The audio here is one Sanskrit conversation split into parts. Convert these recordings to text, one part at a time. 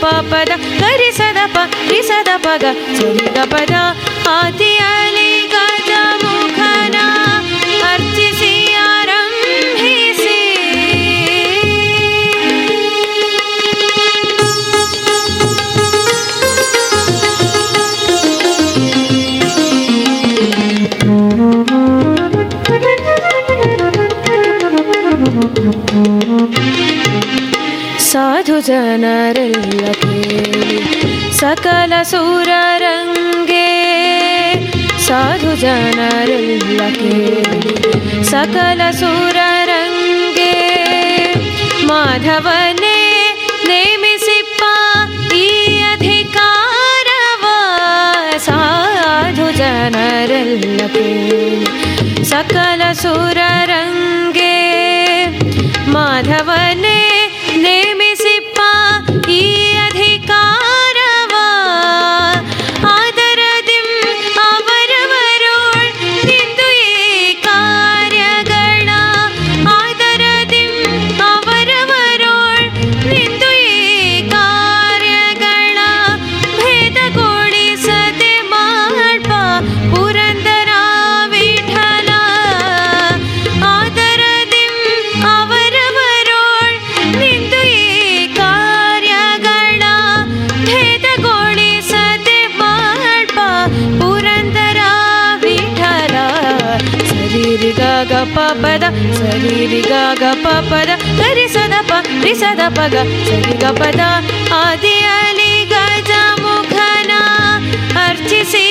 ಪ ಪದ ಗರಿ ಸದ ಪ ರಿ ಪಗ ಸರಿ ಪದ ಆದಿಯ मधुजनरल्लभे। सकलसुररङ्गे साधुजनरल्लके सकलसुररङ्गे माधवने नेमिसिप्प सकल सुर रंगे माधव ने ग पद कोद पदपगपदी गजमुखन अर्चि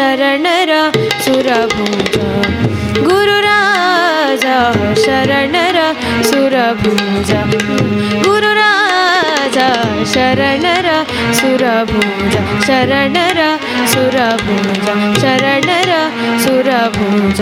शरण सुरभुज। गुरुरा शरण राभुजा गुरुरा शरणरा शरणरा सुरभुज।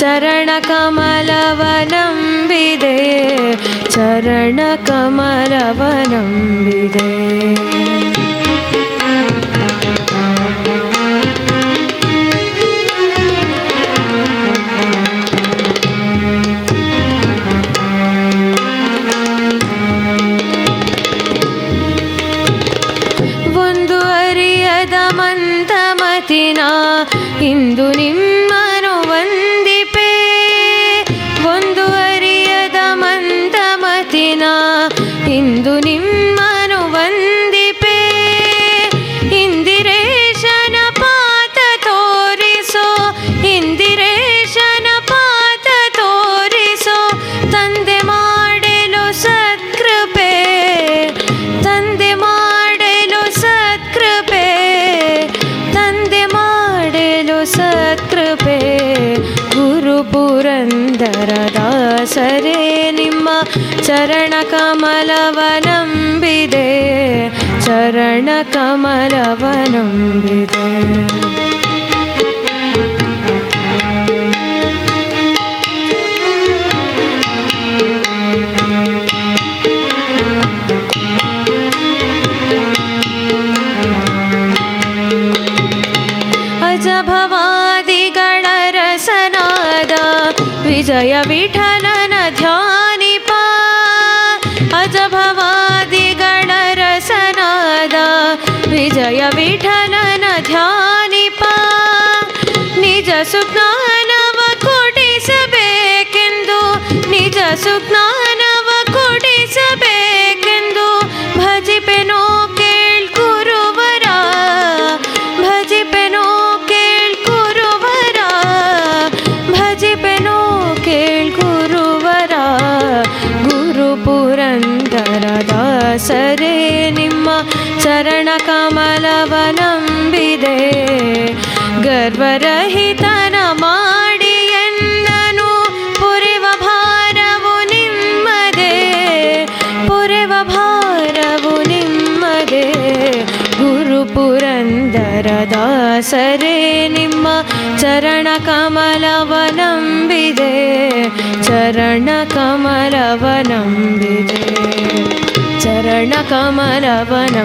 चरणकमलवनं विदे കമലവനം വിതേ ಗರ್ವರಹಿತನ ಮಾಡಿ ಎನ್ನನು. ಪುರಿವ ಭಾರವು ನಿಮ್ಮದೇ. ಪುರಿವ ಭಾರವು ನಿಮ್ಮದೇ. ಗುರು ಪುರಂದರ ದಾಸರೇ, ನಿಮ್ಮ ಚರಣ ಕಮಲವನಂಬಿದೆ. ಚರಣ ಕಮಲವನಂಬಿದೆ. ಚರಣ ಕಮಲವನಂಬಿದೆ.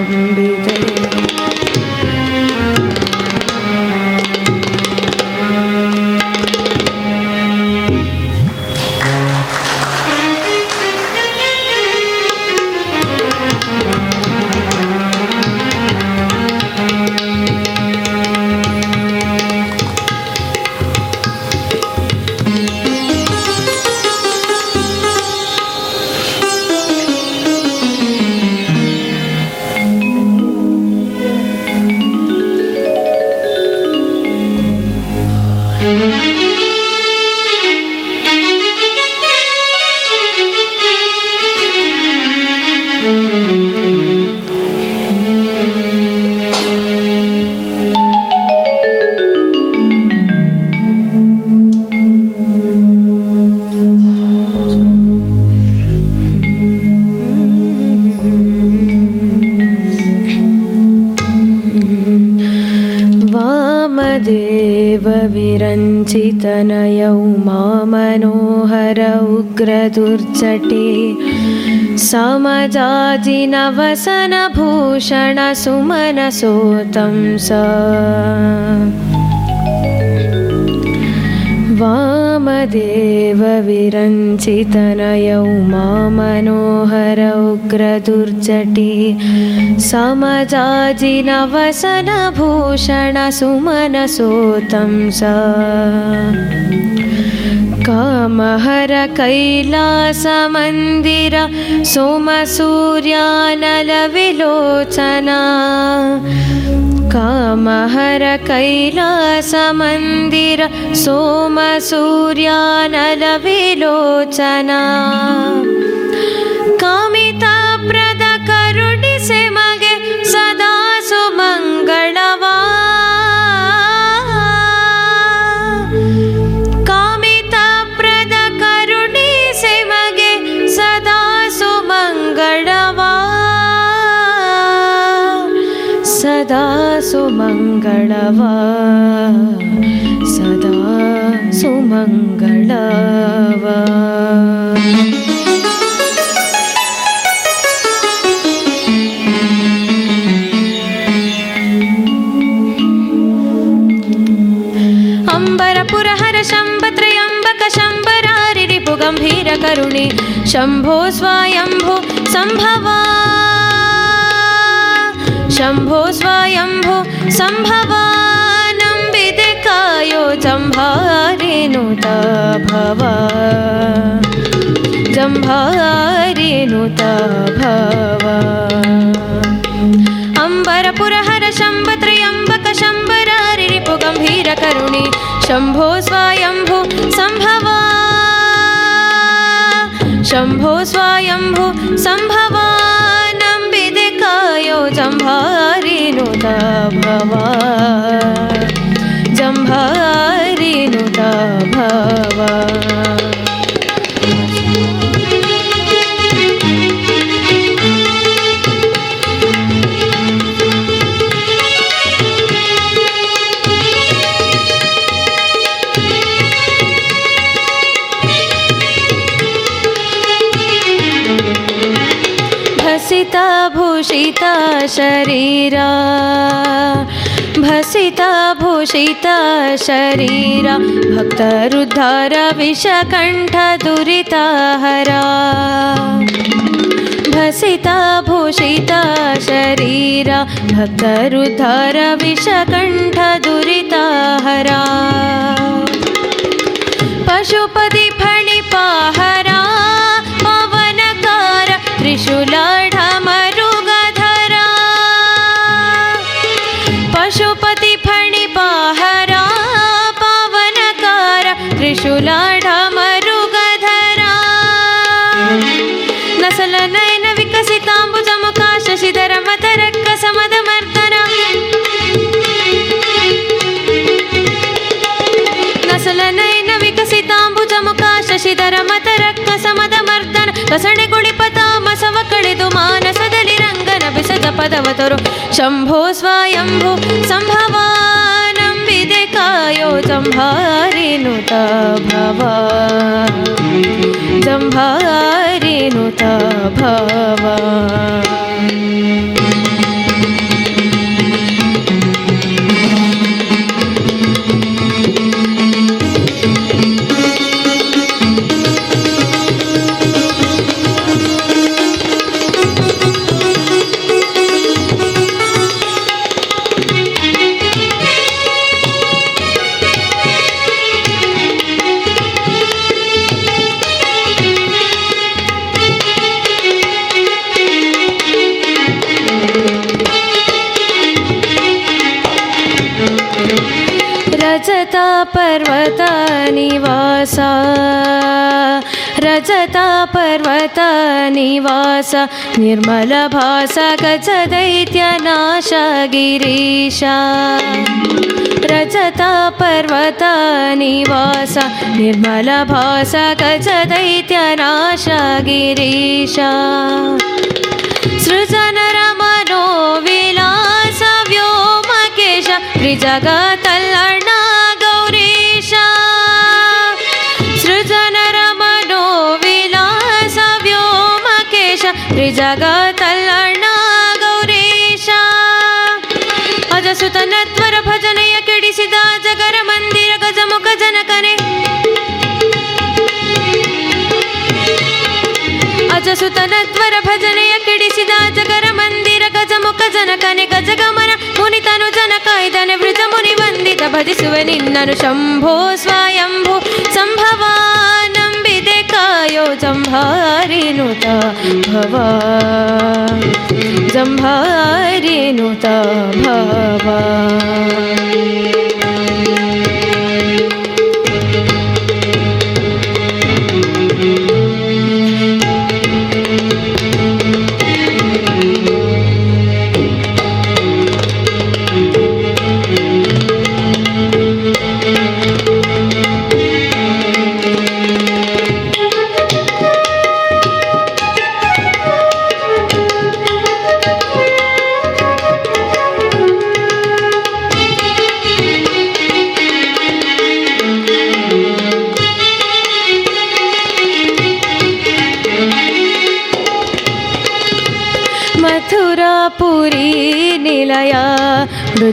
वामदेवविरञ्चितनयौ मामनोहर उग्रदुर्जटे समजाजिनवसनभूषणसुमनसोतं स वामदेवविरञ्चितनयौ मामनोहर उग्रदुर्जटे समजाजिनवसनभूषणसुमनसोतं स। कामहर कैलासमन्दिर सोमसूर्यानलविलोचना कामहर कैलासमन्दिर सोमसूर्यानलविलोचना। कामिताप्रद सदा सुमङ्गलवा अम्बरपुरहर शम्बत्रयम्बक शम्बरारिरिपुगम्भीरकरुणे शम्भो स्वायम्भो सम्भवा शम्भो स्वायम्भो सम्भवा जम्भारेणुता भव। अम्बरपुरहर शम्भ त्र्यम्बक शम्बरारि रिपु गम्भीरकरुणि शम्भो स्वायम्भो सम्भवा। शम्भो स्वायम्भो सम्भवानम्बिदिकायो भवा भूषिता शरीरा। भसिता भूषिता शरीरा। भक्तरुद्धार विषकण्ठ दुरिताहरा भसिता भूषिता शरीरा। भक्तरुद्धार विषकण्ठ दुरिताहरा पशुपति फणिपाहरा। पवनकार त्रिशूलाढमरुगधरा तु शम्भो स्वायम्भो सम्भवानं विदेकायो जम्भारिनुत भव जम्भारिनुत भव पर्वता निवासा रजता पर्वता निवास निर्मलभास गजदैत्यनाश गिरीशा। रजता पर्वता निवास निर्मलभास गिरीशा। सृजनरमनो विलास व्योमकेश। त्रिजगतल्लण व्योमकेश त्रिजगतल्लण गौरीश अजसुतनत्वर भजनय किडिसिद जगर मन्दिर गजमुख जनकने ಅಜಸುತನತ್ವರ ಭಜನೆಯ ಕಿಡಿಸಿದ ಜಗರ ಮಂದಿರ ಗಜಮುಖ ಜನಕನೆ ಗಜಗಮನ ಮುನಿತನು ಜನಕ ಇದನೆ ವೃಜ ಮುನಿ ವಂದಿತ ಭಜಿಸುವೆ ನಿನ್ನನು ಶಂಭೋ ಸ್ವಯಂಭು ಸಂಭವ ನಂಬಿದೆ जम्भारिनुत भव। जम्भारिनुत भव।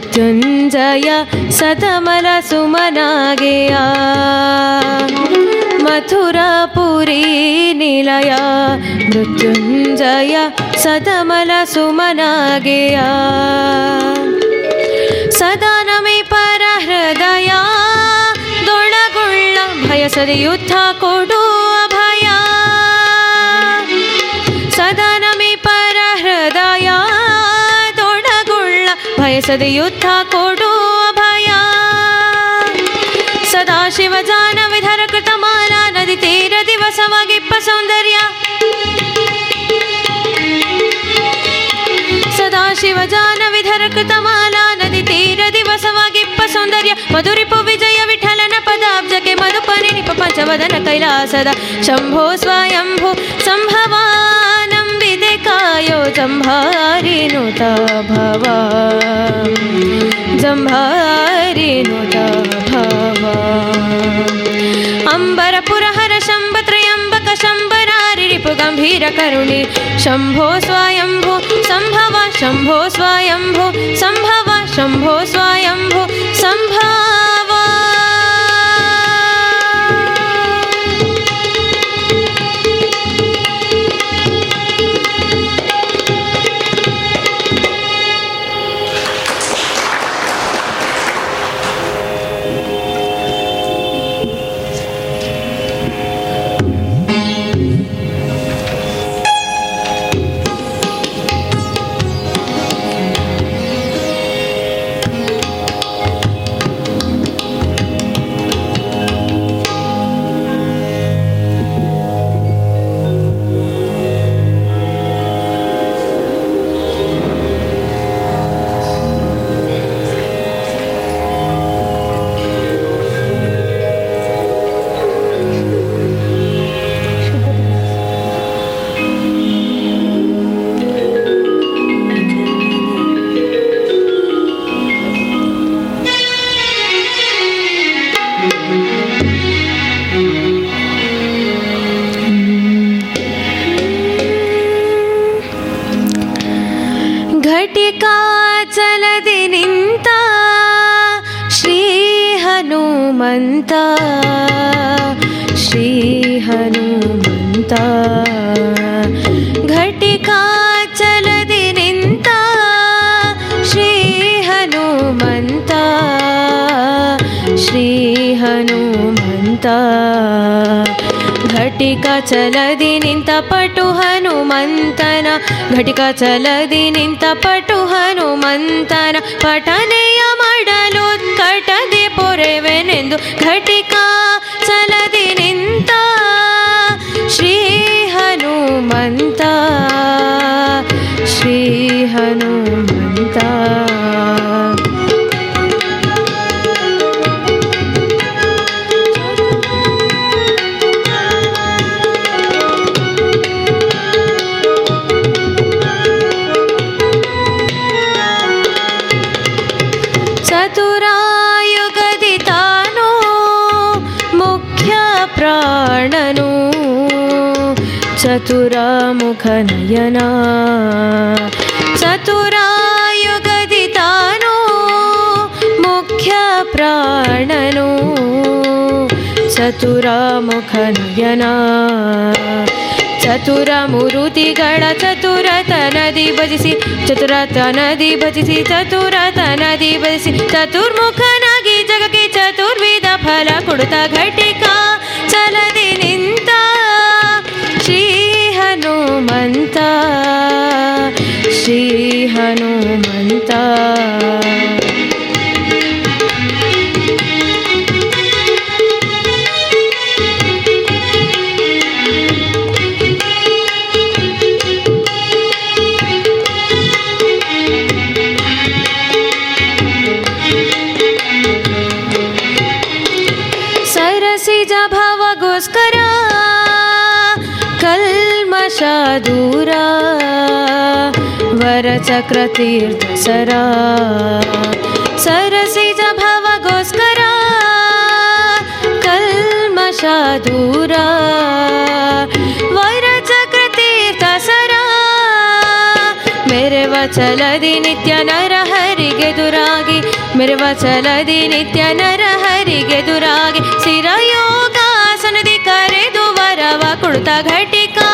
ಮೃತ್ಯುಂಜಯ ಸತಮಲ ಸುಮನಾಗೆಯ. ಮಥುರಾಪುರಿ ನಿಲಯ ಮೃತ್ಯುಂಜಯ ಸತಮಲ ಸುಮನಾಗೆಯ. ಸದಾ ನಮೆ ಪರಹೃದಯ ದೊಳಗೊಳ್ಳ ಭಯ ಸರಿಯುತ್ಥ ಕೊಡು सदा शिवसवागिप् सदा सदाशिव जानविधर कृतमाला नदी तीर दिवसवागिप्पसौन्दर्य मधुरिपु विजय विठलन पदाब्जके मधुपनि निप पञ्चवदन कैलासद। शम्भो स्वयं भो शम्भवानं विकायो भवा। अम्बरपुरहर शम्बत्रयम्बक शम्बरारिरिपु गम्भीरकरुणि शम्भो स्वायम्भो सम्भव शम्भो स्वायम्भो सम्भव शम्भो स्वायम्भो सम्भव ಹನುಮಂತ ಘಟಿಕಾ ಚಲದಿ ನಿಂತ ಶ್ರೀ ಹನುಮಂತ ಶ್ರೀ ಹನುಮಂತ ಘಟಿಕ ಚಲದಿ ನಿಂತ ಪಟು ಹನುಮಂತನ ಘಟಿಕ ಚಲದಿ ನಿಂತ ಪಟು ಹನುಮಂತನ ಪಠನೆಯ ಮಾಡಲು ಕಟದೆ ಪೊರೆವೆನೆಂದು ಘಟಿಕ हनुमन्ता श्री हनुमन्ता। चतुरायुगदितानो मुख्य प्राणनु चतुर ಪ್ರಾಣನು ಚತುರಮುಖ ನಯನ ಚತುರಾಯುಗದಿ ತಾನು ಮುಖ್ಯ ಪ್ರಾಣನು ಚತುರಮುಖ ನಯನ ಚತುರ ಮುರುತಿಗಳ ಚತುರತನದಿ ಭಜಿಸಿ ಚತುರತನದಿ ಭಜಿಸಿ ಚತುರತನದಿ ಭಜಿಸಿ ಚತುರ್ಮುಖನಾಗಿ ಜಗಕ್ಕೆ ಚತುರ್ವಿಧ ಫಲ ಕೊಡುತ್ತ ಘಟಿಕ ಚಲದಿ ನಿಂತ ಶ್ರೀ हनुमन्ता श्रीहनुमन्ता सरसिज भव कल मशाूरा वरचक्रतीर्थसरा सरसिज सरा सरसि च भवगोस्करा कल्मषादुरा वरचक्रतीर्था सरा। मेर्वचलदि नित्य नरहरिगे दुरागि दुरागी मेर्वचलदि नित्य नरहरिगे दुरागि। दुरागी करे दुवरव कुडुत घटिका।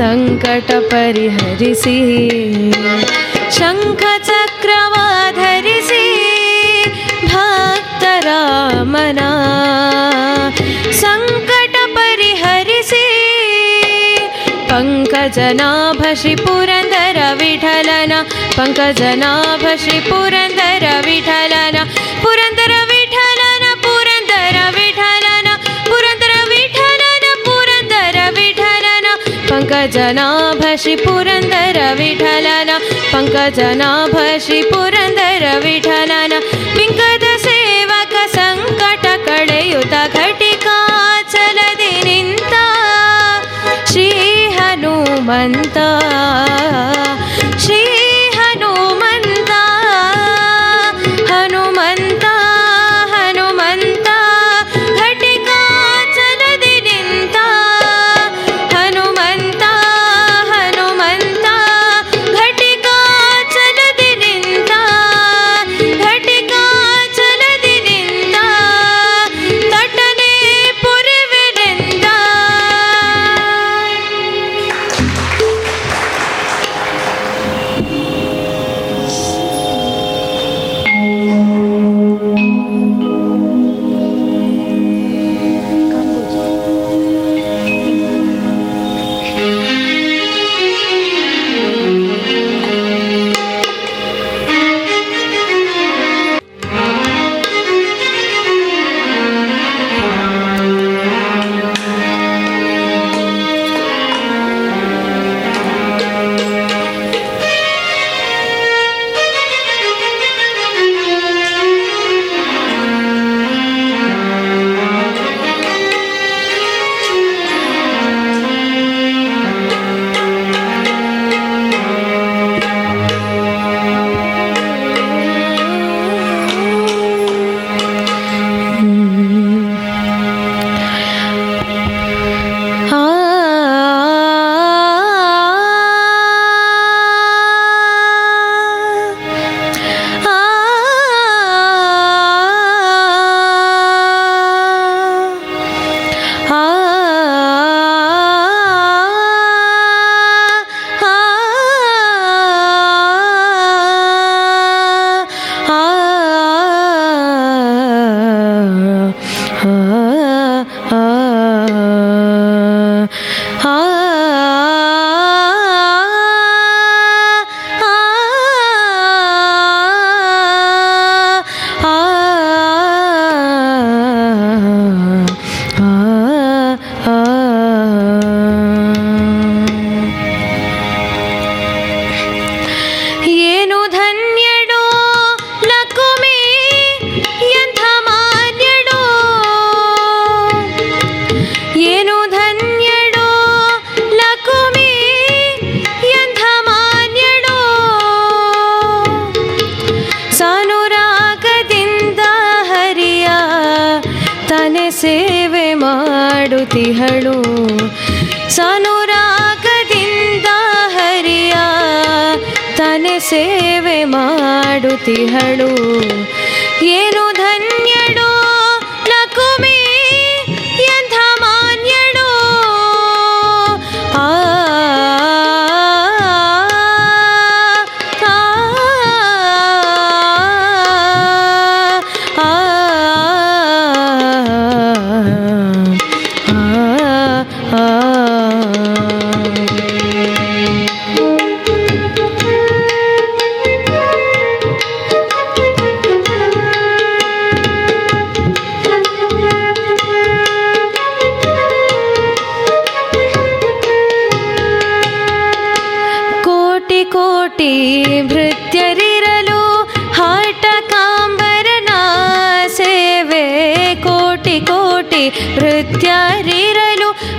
कट परिहसि शङ्ख चक्रवाधसि भक्तमना सङ्कट परिहसि पङ्कजना पुरन्दर पुरन्दरविठलन। पङ्कजना भषि पुरन्दरविठलन पुरन्दरवि पङ्कजना भषि पुरन्दरविठलन पुरन्दर भषि पुरन्दरविठलन विङ्गदसेवक सङ्कट कलयुत घटिकाचलदि निन्ता श्रीहनुमन्ता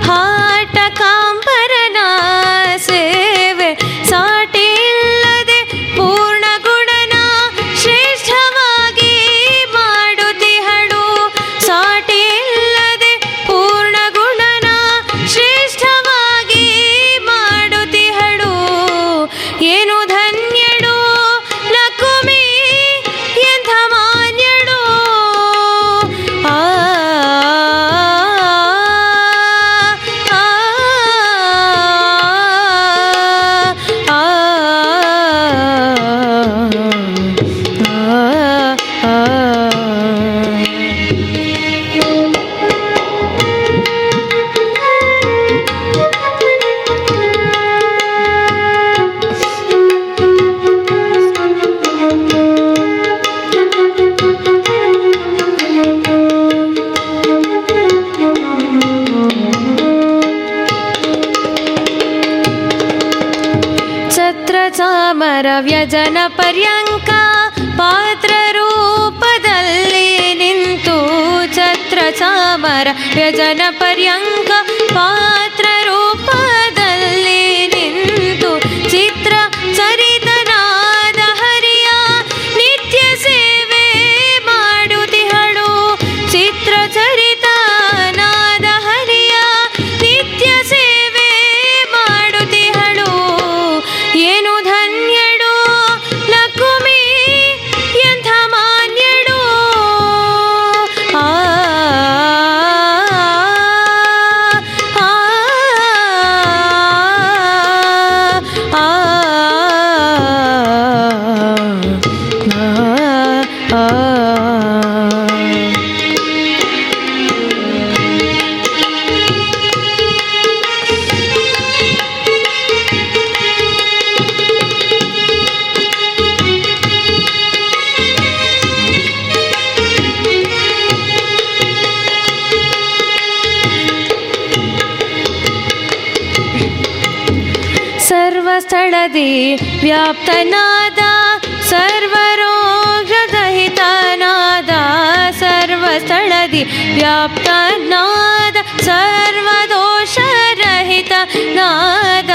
हा टका नित्यजनपर्यङ्क व्याप्तनादा सर्वरोगदहितनादा सर्वस्थलदि व्याप्तनाद सर्वदोषरहितनाद नाद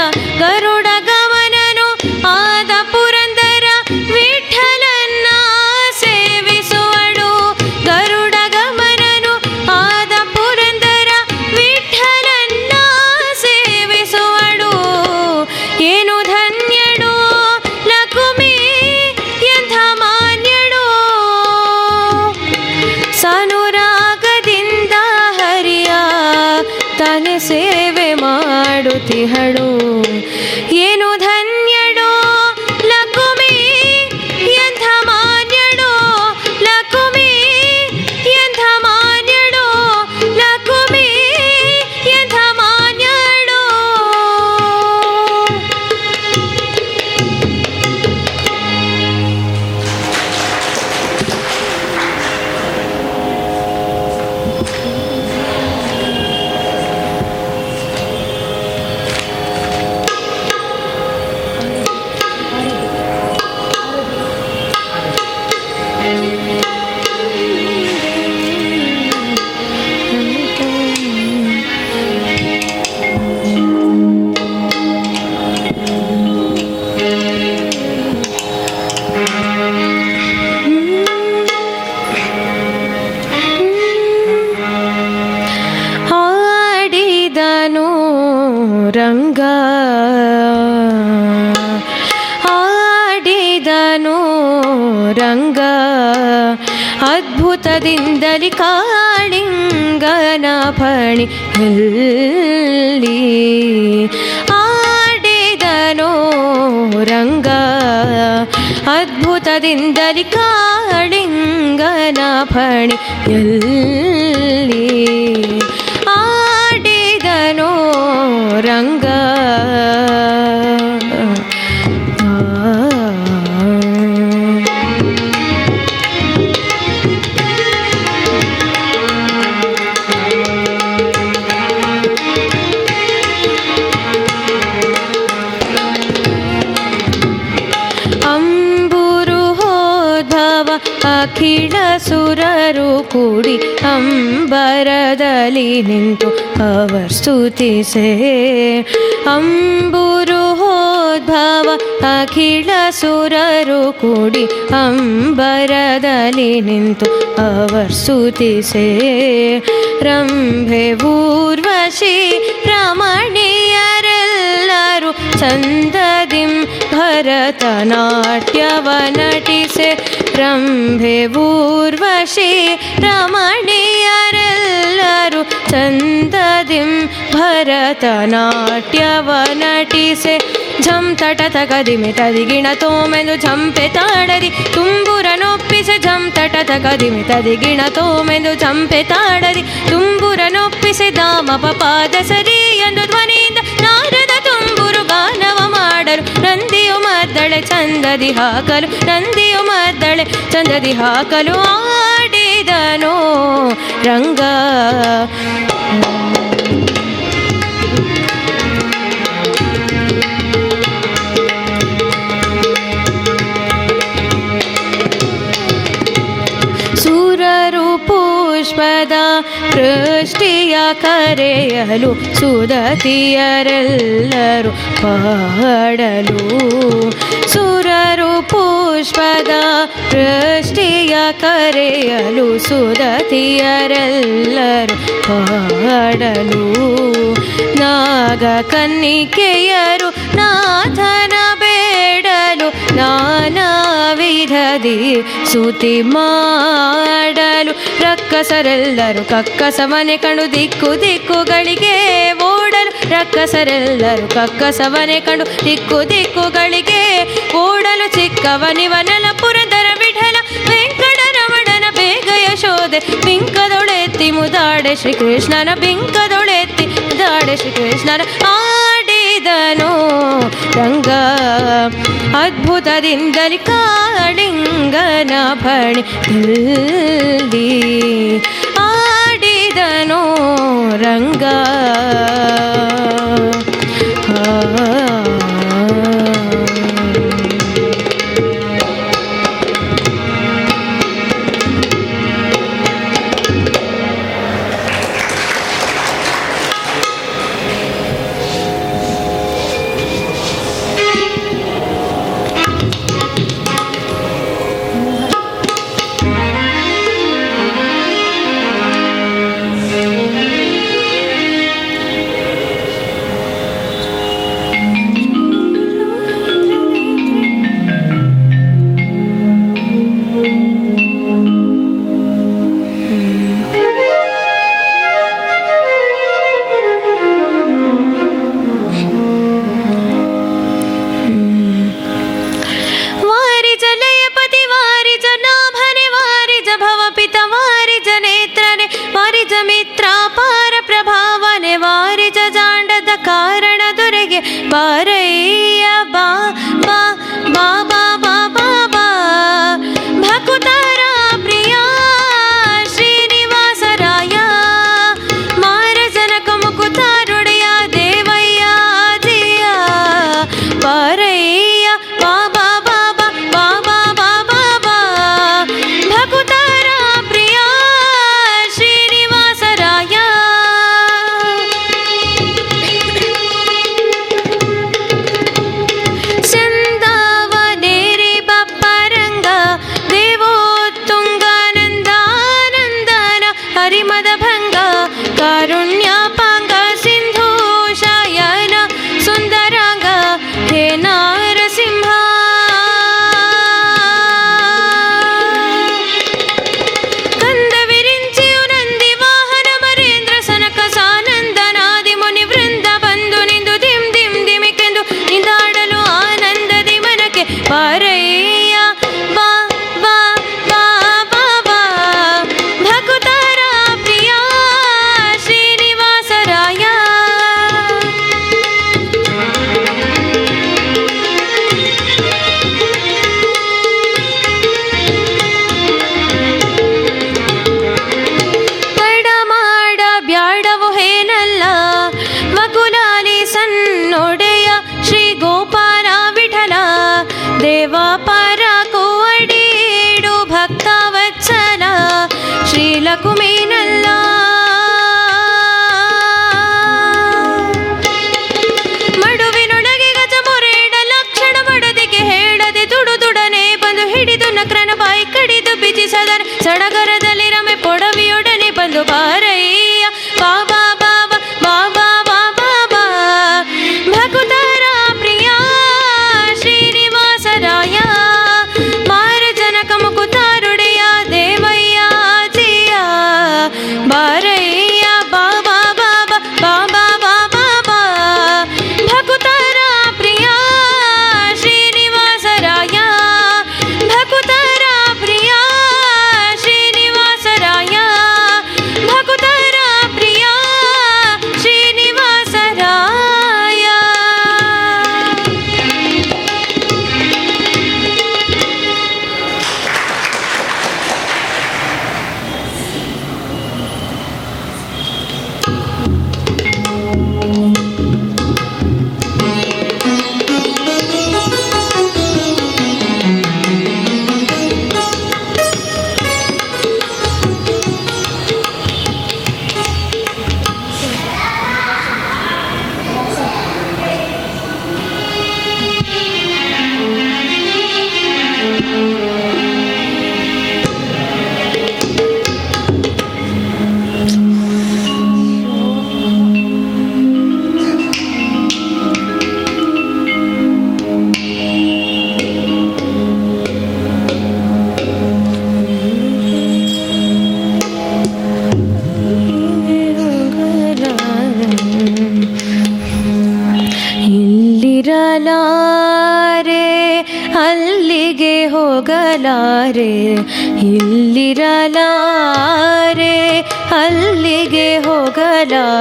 से। अम्बुरुहोद्भव अखिलसुररुकुडि अम्बरदलि निन्तु अवर्सुति से। रम्भे ऊर्वशी रमणीयरेल्लरु सन्ददिं भरतनाट्यवनटिसे। रम्भे ऊर्वशी रमणीय ಚಂದದಿಂ ಭರತನಾಟ್ಯವ ನಟಿಸೆ ಝಂ ತಟ ತಗದಿಮೆ ತದಿಗಿಣ ತೋಮೆಂದು ಝಂಪೆ ತಾಡರಿ ತುಂಬುರನೊಪ್ಪಿಸೆ ಝಂ ತಟ ತಗದಿಮೆ ತದಿಗಿಣ ತೋಮೆಂದು ಝಂಪೆ ತಾಡರಿ ತುಂಬುರನೊಪ್ಪಿಸೆ ದಾಮ ಪಪಾದ ಸರಿ ಎಂದು ಧ್ವನಿಯಿಂದ ನಾರದ ತುಂಬುರು ಗಾನವ ಮಾಡರು. ನಂದಿಯು ಮದ್ದಳೆ ಚಂದದಿ ಹಾಕಲು, ನಂದಿಯು ಮದ್ದಳೆ ಚಂದದಿ ಹಾಕಲು ಮಾಡಿದನು ರಂಗ? ಪುಷ್ಪದ ಸೃಷ್ಟಿಯ ಕರೆಯಲು ಸುದತಿಯರೆಲ್ಲರೂ ಪಾಡಲು ಸುರರು ಪುಷ್ಪದ ಪ್ರಷ್ಟಿಯ ಕರೆಯಲು ಸುರತಿಯರೆಲ್ಲರು ಹಾಡಲು ನಾಗ ಕನ್ನಿಕೆಯರು ನಾಥನ ಬೇಡಲು ನಾನಾ ವಿಧದಿ ಸುತಿ ಮಾಡಲು ರಕ್ಕಸರೆಲ್ಲರು ಕಕ್ಕಸಮನೆ ಕಣು ದಿಕ್ಕು ದಿಕ್ಕುಗಳಿಗೆ ಓ ರಕ್ಕಸರೆಲ್ಲರೂ ಕಕ್ಕಸವನೆ ಕಂಡು ದಿಕ್ಕು ದಿಕ್ಕುಗಳಿಗೆ ಕೂಡಲು ಚಿಕ್ಕವನಿವನ ಪುರದರ ಚಿಕ್ಕವನಿವನಲಪುರದರ ವಿಠಲ ವೆಂಕಟರಮಣನ ಬೇಗ ಯಶೋದೆ ಬಿಂಕದೊಳೆತ್ತಿ ಮುದಾಡೆ ಶ್ರೀಕೃಷ್ಣನ ಬಿಂಕದೊಳೆತ್ತಿ ಮುದಾಡೆ ಶ್ರೀಕೃಷ್ಣನ ಆಡಿದನು ರಂಗ ಅದ್ಭುತದಿಂದಲಿ ಕಾಳಿಂಗನ ಭಣಿ ರಂಗ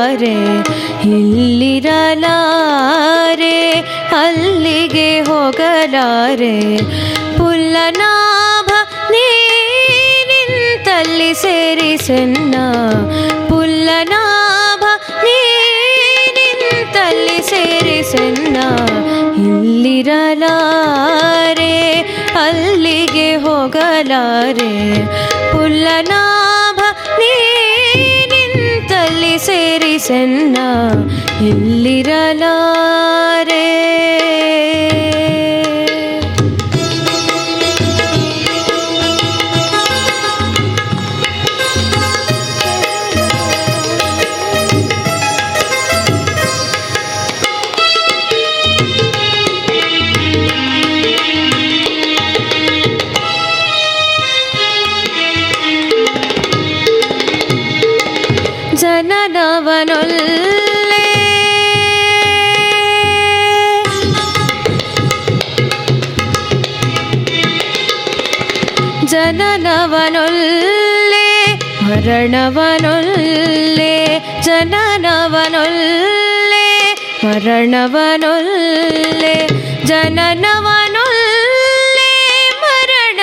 ಹೋಗಲಾರೆ ಇಲ್ಲಿರಲಾರೆ ಅಲ್ಲಿಗೆ ಹೋಗಲಾರೆ. ಪುಲ್ಲನಾಭ ನೀನಿಂತಲ್ಲಿ ಸೇರಿಸೆನ್ನ. ಪುಲ್ಲನಾಭ ನೀನಿಂತಲ್ಲಿ ಸೇರಿಸೆನ್ನ. ಇಲ್ಲಿರಲಾರೆ ಅಲ್ಲಿಗೆ ಹೋಗಲಾರೆ. ಸೇರಿಸೆನ್ನ ಇಲ್ಲಿರಲಾರೆ ಜನನವನೊಲ್ಲೆ ಜನನವನೊಲ್ಲೆ ಮರಣವನೊಲ್ಲೆ ಜನನವನೊಲ್ಲೆ ಮರಣವನೊಲ್ಲೆ ಜನನವನೊಲ್ಲೆ ಮರಣವನೊಲ್ಲೆ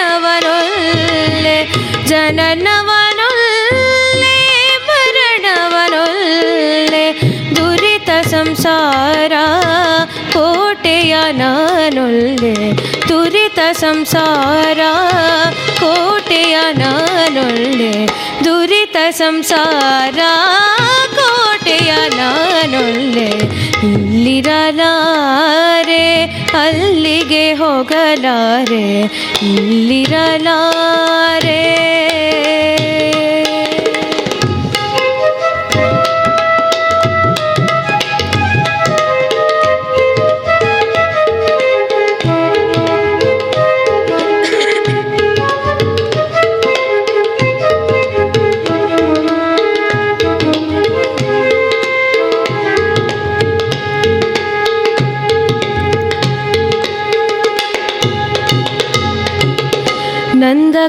ಜನನವನೊಲ್ಲೆ ಮರಣವನೊಲ್ಲೆ ದುರಿತ ಸಂಸಾರ ಕೋಟೆಯ ನಾನೊಲ್ಲೆ ದುರಿತ ಸಂಸಾರ ಕೋಟೆಯ ನಾನೊಳ್ಳೆ ದುರಿತ ಸಂಸಾರ ಕೋಟೆಯ ನಾನೊಳ್ಳೆ. ಇಲ್ಲಿರಲಾರೆ ಅಲ್ಲಿಗೆ ಹೋಗಲಾರೆ. ಇಲ್ಲಿರಲಾರೆ.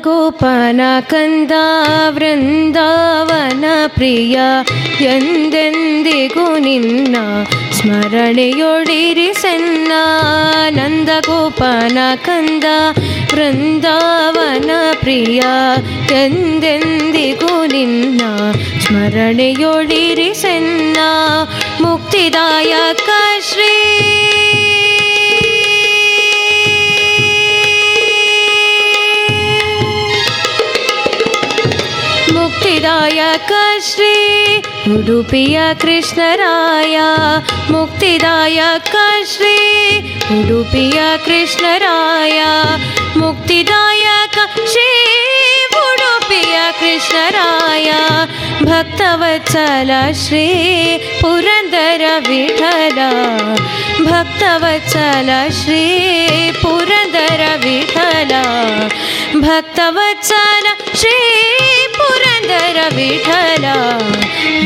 गोपाल ಕಂದ, ವೃಂದಾವನ प्रिय ಎಂದೆಂದಿಗೂ ನಿನ್ನ ಸ್ಮರಣೆಯೊಡಿರಿಸನ್ನ ನಂದ ಗೋಪಾನ ಕಂದ, ವೃಂದಾವನ ಪ್ರಿಯ, ಎಂದೆಂದಿಗೂ ನಿನ್ನ ಸ್ಮರಣೆಯೊಡಿರಿಸನ್ನ ಮುಕ್ತಿದಾಯಕ ಶ್ರೀ श्री उडुप्रिया कृष्णराया मुक्तिदायक श्री उडुप्रिया कृष्णराया मुक्तिदायक श्री उडुपप्रिया कृष्णराया। भक्तव चल श्री पुरन्दरविठल भक्तव चल श्री पुरन्दरविठल भक्तव चल श्री ಗಂಗಾಧರ ವಿಠಲ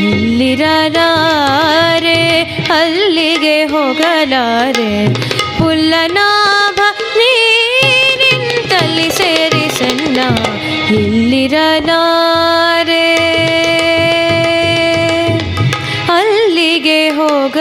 ಇಲ್ಲಿರಲಾರೆ ಅಲ್ಲಿಗೆ ಹೋಗಲಾರೆ. ಪುಲ್ಲನಾಭ ನೀರಿಂತಲ್ಲಿ ಸೇರಿ ಸಣ್ಣ ಇಲ್ಲಿರಲಾರೆ ಅಲ್ಲಿಗೆ ಹೋಗ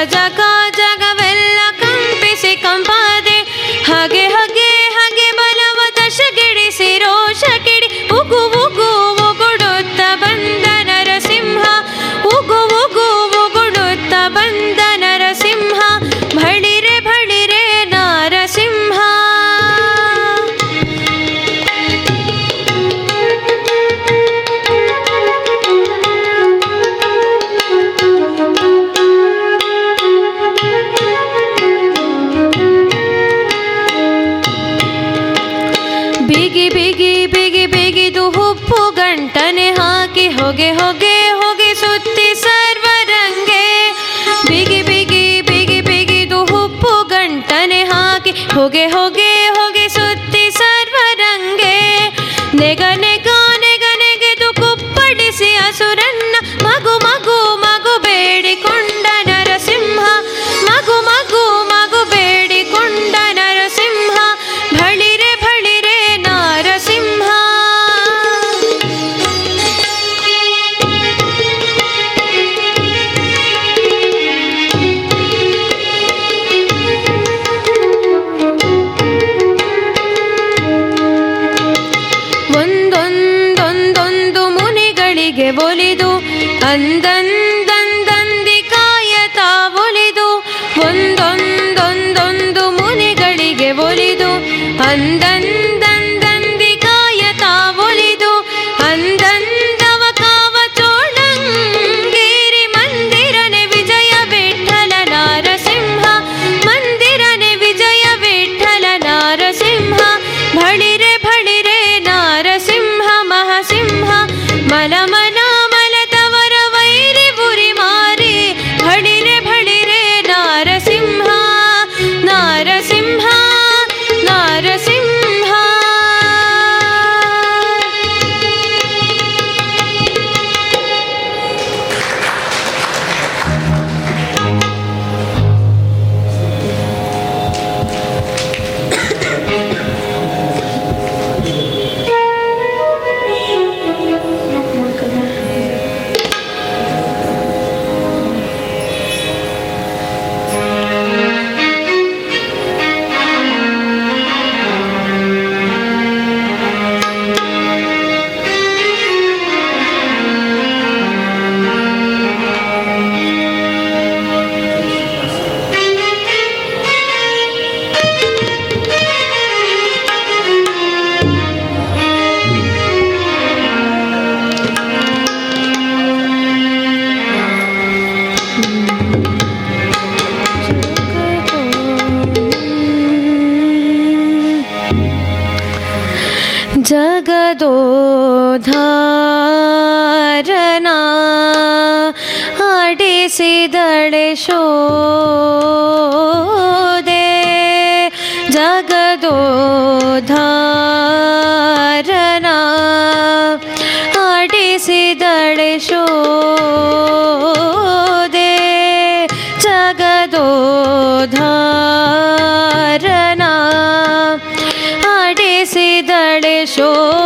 রাজাকার ಹೊಗೆ ಹೊಗೆ शोो दे जगदो धारी देशो दे जगदो धारना अडिसि देशे शो